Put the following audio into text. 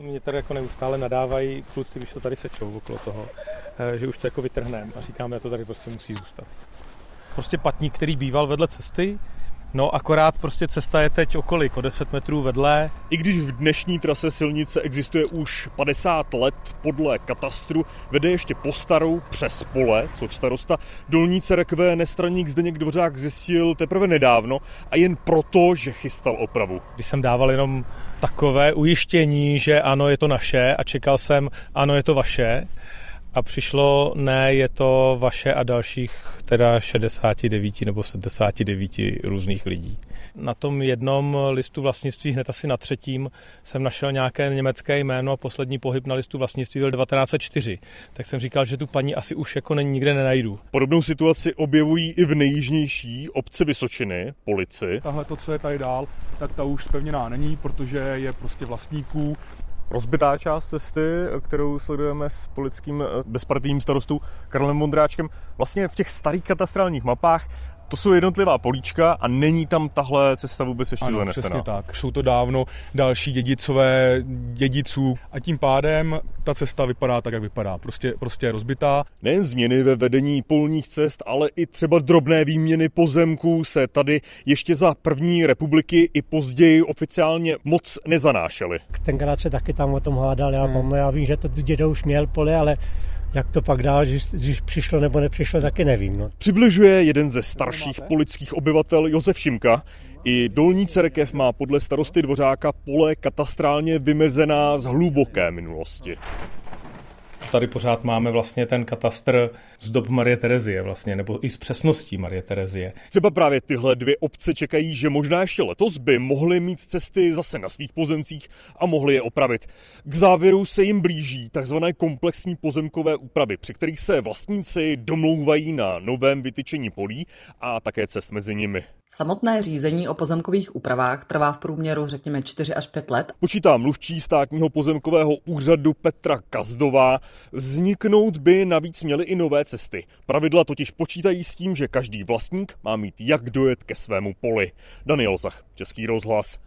Mě tady jako neustále nadávají kluci, když to tady sečou okolo toho, eh, že už to jako vytrhneme a říkáme, že to tady prostě musí zůstat. Prostě patník, který býval vedle cesty, No akorát prostě cesta je teď okolik, o 10 metrů vedle. I když v dnešní trase silnice existuje už 50 let podle katastru, vede ještě po starou přes pole, což starosta Dolní Cerekve nestraník Zdeněk Dvořák zjistil teprve nedávno a jen proto, že chystal opravu. Když jsem dával jenom takové ujištění, že ano, je to naše a čekal jsem, ano, je to vaše, a přišlo, ne, je to vaše a dalších teda 69 nebo 79 různých lidí. Na tom jednom listu vlastnictví, hned asi na třetím, jsem našel nějaké německé jméno a poslední pohyb na listu vlastnictví byl 1904. Tak jsem říkal, že tu paní asi už jako nikde nenajdu. Podobnou situaci objevují i v nejjižnější obci Vysočiny, polici. Tahle to, co je tady dál, tak ta už spevněná není, protože je prostě vlastníků rozbitá část cesty, kterou sledujeme s politickým eh, bezpartijním starostou Karlem Vondráčkem. Vlastně v těch starých katastrálních mapách to jsou jednotlivá políčka a není tam tahle cesta vůbec ještě ano, zanesena. přesně tak. Jsou to dávno další dědicové dědiců a tím pádem ta cesta vypadá tak, jak vypadá. Prostě, prostě je rozbitá. Nejen změny ve vedení polních cest, ale i třeba drobné výměny pozemků se tady ještě za první republiky i později oficiálně moc nezanášely. Tenkrát se taky tam o tom hádal, já, hmm. já vím, že to děda už měl pole, ale jak to pak dál, když přišlo nebo nepřišlo, taky nevím. No. Přibližuje jeden ze starších polických obyvatel Josef Šimka. I Dolní Cerkev má podle starosty Dvořáka pole katastrálně vymezená z hluboké minulosti tady pořád máme vlastně ten katastr z dob Marie Terezie vlastně, nebo i s přesností Marie Terezie. Třeba právě tyhle dvě obce čekají, že možná ještě letos by mohly mít cesty zase na svých pozemcích a mohly je opravit. K závěru se jim blíží takzvané komplexní pozemkové úpravy, při kterých se vlastníci domlouvají na novém vytyčení polí a také cest mezi nimi. Samotné řízení o pozemkových úpravách trvá v průměru řekněme 4 až 5 let. Počítá mluvčí státního pozemkového úřadu Petra Kazdová. Vzniknout by navíc měly i nové cesty. Pravidla totiž počítají s tím, že každý vlastník má mít jak dojet ke svému poli. Daniel Zach, Český rozhlas,